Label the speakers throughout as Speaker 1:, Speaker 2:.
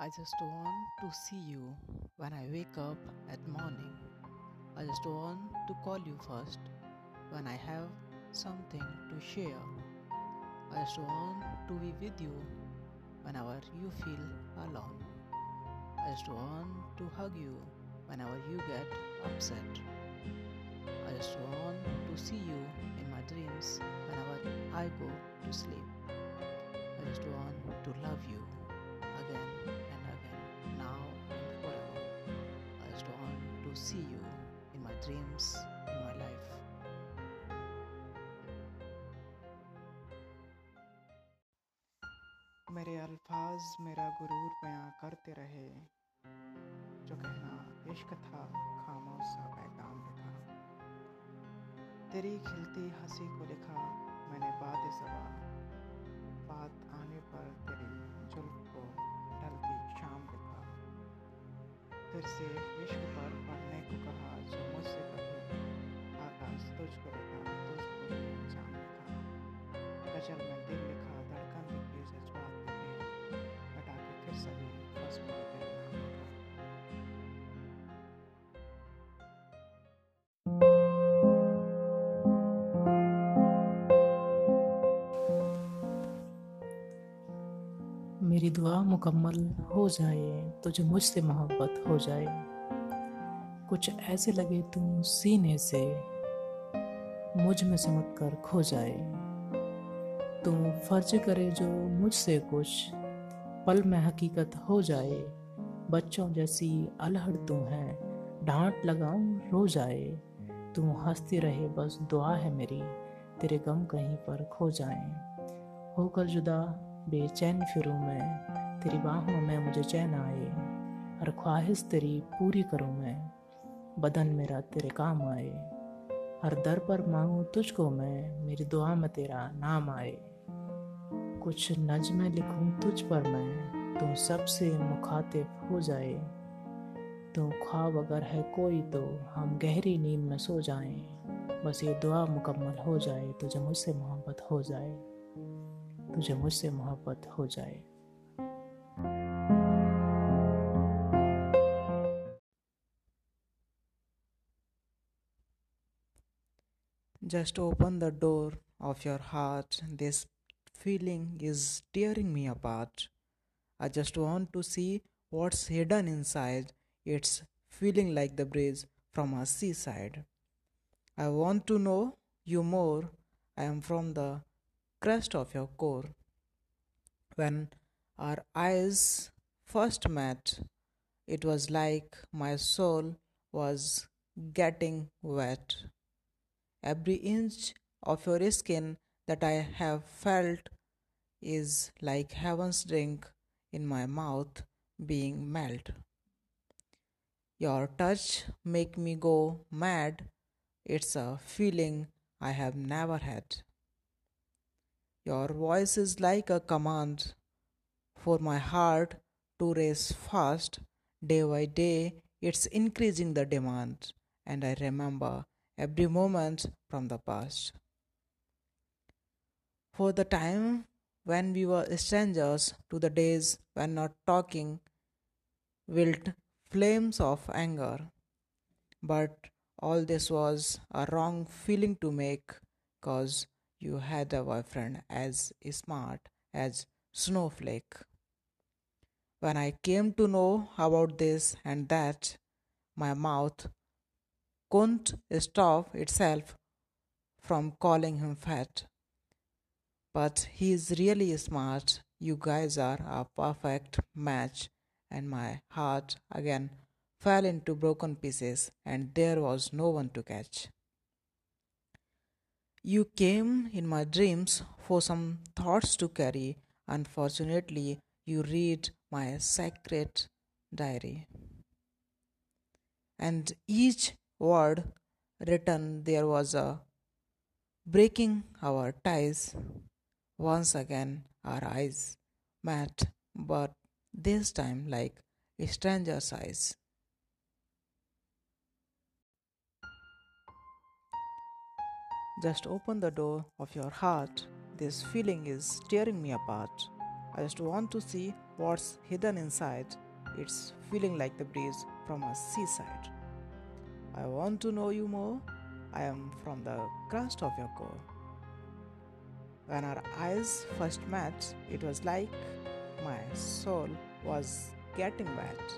Speaker 1: I just want to see you when I wake up at morning. I just want to call you first when I have something to share. I just want to be with you whenever you feel alone. I just want to hug you whenever you get upset. I just want to see you in my dreams whenever I go to sleep. I just want to love you again and again, now and forever. I just want to see you in my dreams, in my life.
Speaker 2: मेरे अल्फाज मेरा गुरूर बयां करते रहे जो कहना इश्क था खामोश पैगाम लिखा तेरी खिलती हँसी को लिखा मैंने बात सबा बात आने पर तेरी से विश्व पर पढ़ने को कहा जो मुझसे कहे, आकाश तुझको देखा तुझको, जान लिखा गज़ल में
Speaker 1: मेरी दुआ मुकम्मल हो जाए तुझे मुझसे मोहब्बत हो जाए। कुछ ऐसे लगे तुम सीने से, मुझमें सिमट कर खो जाए। तू फ़र्ज़ करे जो मुझसे कुछ, पल में हकीकत हो जाए। बच्चों जैसी अलहड़ तू है, डांट लगाऊँ रो जाए। तू हंसती रहे बस दुआ है मेरी, तेरे गम कहीं पर खो जाए। होकर जुदा बेचैन फिरूँ मैं, तेरी बाहों में मुझे चैन आए हर ख्वाहिश तेरी पूरी करूँ मैं। बदन मेरा तेरे काम आए, हर दर पर मांगूं तुझको मैं, मेरी दुआ में तेरा नाम आए। कुछ नज्में लिखूँ तुझ पर मैं तू सबसे मुखातिब हो जाए। तू ख्वाब अगर है कोई तो हम गहरी नींद में सो जाएँ। बस ये दुआ मुकम्मल हो जाए, तुझे मुझसे मोहब्बत हो जाए। तुझे मुझसे मोहब्बत हो जाए।
Speaker 2: Just open the door of your heart this feeling is tearing me apart I just want to see what's hidden inside it's feeling like the bridge from a seaside I want to know you more I am from the crest of your core. When our eyes first met, it was like my soul was getting wet. Every inch of your skin that I have felt is like heaven's drink in my mouth being melt. Your touch make me go mad. It's a feeling I have never had. Your voice is like a command for my heart to race fast. Day by day, it's increasing the demand, and I remember every moment from the past. For the time when we were strangers to the days when not talking wilt flames of anger. But all this was a wrong feeling to make, cause you had a boyfriend as smart as Snowflake. When I came to know about this and that, my mouth couldn't stop itself from calling him fat. But he is really smart. You guys are a perfect match, and my heart again fell into broken pieces, and there was no one to catch. You came in my dreams for some thoughts to carry. Unfortunately, you read my sacred diary. And each word written there was a breaking our ties. Once again, our eyes met, but this time like a strangers' eyes. Just open the door of your heart. This feeling is tearing me apart. I just want to see what's hidden inside. It's feeling like the breeze from a seaside. I want to know you more. I am from the crust of your core. When our eyes first met, it was like my soul was getting wet.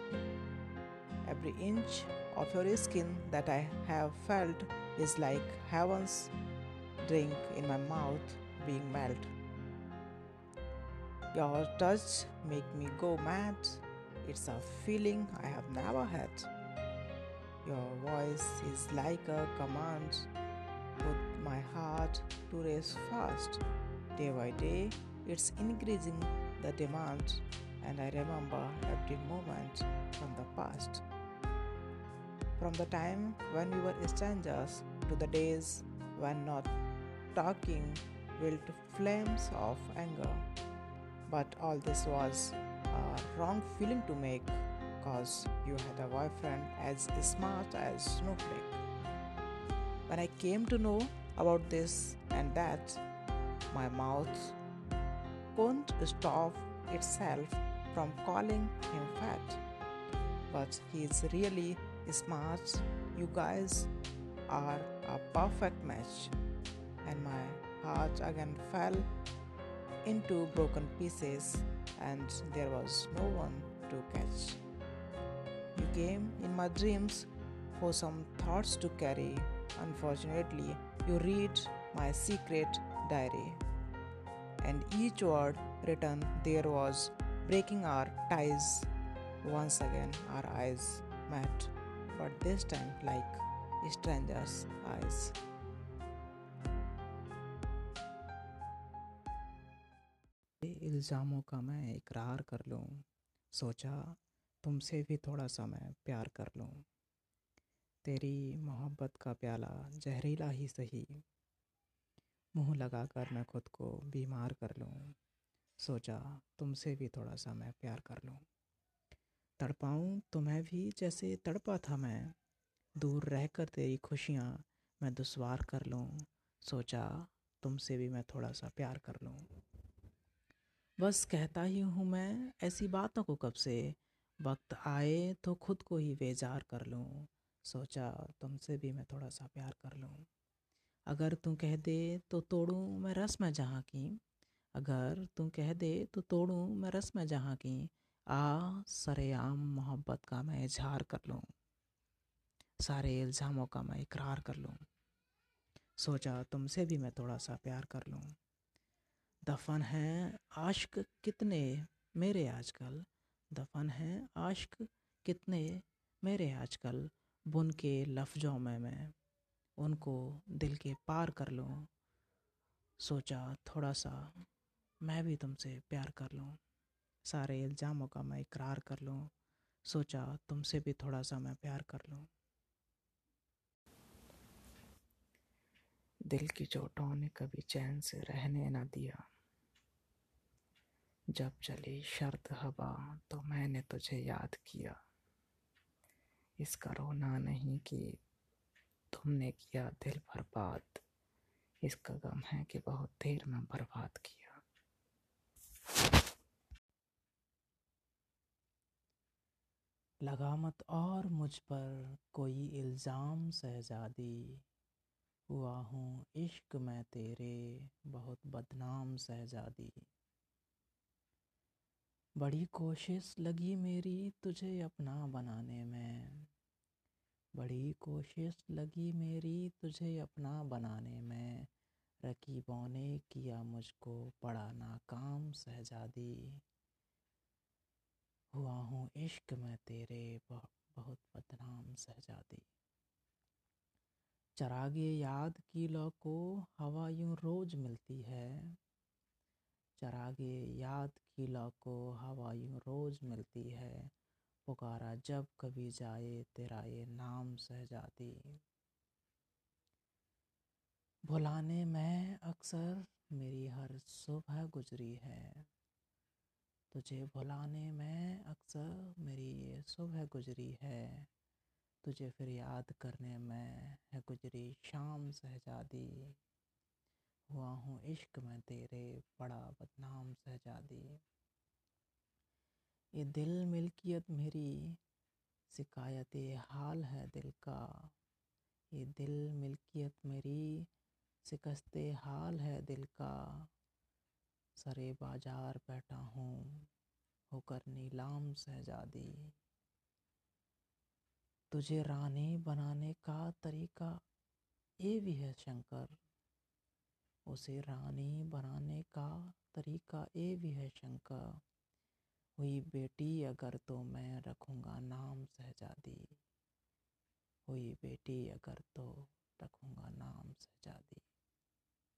Speaker 2: Every inch of your skin that I have felt is like heaven's drink in my mouth being melted. Your touch make me go mad. It's a feeling I have never had. Your voice is like a command. Put my heart to race fast. Day by day, it's increasing the demand, and I remember every moment from the past. From the time when we were strangers to the days when not talking built flames of anger. But all this was a wrong feeling to make cause you had a boyfriend as smart as Snowflake. When I came to know about this and that, my mouth couldn't stop itself from calling him fat. But he's really smart. You guys are a perfect match. And my heart again fell into broken pieces, and there was no one to catch. You came in my dreams for some thoughts to carry. Unfortunately, you read my secret diary, and each word written there was breaking our ties. Once again, our eyes met, but this time like strangers' eyes. इल्ज़ामों का मैं इकरार कर लूँ, सोचा तुमसे भी थोड़ा सा मैं प्यार कर लूँ। तेरी मोहब्बत का प्याला जहरीला ही सही। मुँह लगा कर मैं खुद को बीमार कर लूँ, सोचा तुमसे भी थोड़ा सा मैं प्यार कर लूँ। तड़पाऊँ तुम्हें भी जैसे तड़पा था मैं। दूर रहकर तेरी खुशियाँ मैं दुश्वार कर लूँ, सोचा तुमसे भी मैं थोड़ा सा प्यार कर लूँ। बस कहता ही हूँ मैं, ऐसी बातों को कब से वक्त आए तो खुद को ही बेजार कर लूँ। सोचा तुमसे भी मैं थोड़ा सा प्यार कर लूँ। अगर तू कह दे तो तोड़ूँ मैं रस में जहाँ की। अगर तू कह दे तो तोड़ूँ मैं रस में जहाँ की। आ, सरेआम मोहब्बत का मैं इजहार कर लूँ। सारे इल्ज़ामों का मैं इकरार कर लूँ। सोचा तुमसे भी मैं थोड़ा सा प्यार कर लूँ। दफन है आश्क कितने मेरे आजकल। दफन है आश्क कितने मेरे आजकल। बुन के लफ्ज़ों में मैं उनको दिल के पार कर लूँ। सोचा थोड़ा सा मैं भी तुमसे प्यार कर लूँ। सारे इल्ज़ामों का मैं इकरार कर लूँ। सोचा तुमसे भी थोड़ा सा मैं प्यार कर लूँ। दिल की चोटों ने कभी चैन से रहने न दिया। जब चली शर्त हवा तो मैंने तुझे याद किया। इसका रोना नहीं कि तुमने किया दिल बर्बाद। इसका गम है कि बहुत देर में बर्बाद किया। लगा मत और मुझ पर कोई इल्ज़ाम सहजादी हुआ हूँ, इश्क मैं तेरे, बहुत बदनाम सहजादी बड़ी कोशिश लगी मेरी तुझे अपना बनाने में। बड़ी कोशिश लगी मेरी तुझे अपना बनाने में। रकीबों ने किया मुझको बड़ा नाकाम सहजादी हुआ हूँ, इश्क में तेरे, बहुत बदनाम सहजादी चरागे याद की लो को हवा यूँ रोज मिलती है। चरागे याद की लो को हवा यूँ रोज मिलती है। पुकारा जब कभी जाए तेरा ये नाम सहजादी भुलाने में अक्सर मेरी हर सुबह गुजरी है। तुझे भुलाने में अक्सर मेरी ये सुबह गुजरी है। तुझे फिर याद करने में है गुजरी शाम सहजादी हुआ हूँ इश्क में तेरे बड़ा बदनाम सहजादी
Speaker 1: ये दिल मिल्कियत मेरी शिकायत हाल है दिल का। ये दिल मिल्कियत मेरी शिकस्त हाल है दिल का। सरे बाज़ार बैठा हूँ होकर नीलाम शहजादी। तुझे रानी बनाने का तरीका ये भी है शंकर। उसे रानी बनाने का तरीका ये भी है शंकर। हुई बेटी अगर तो मैं रखूँगा नाम सहजादी हुई बेटी अगर तो रखूँगा नाम शहजादी।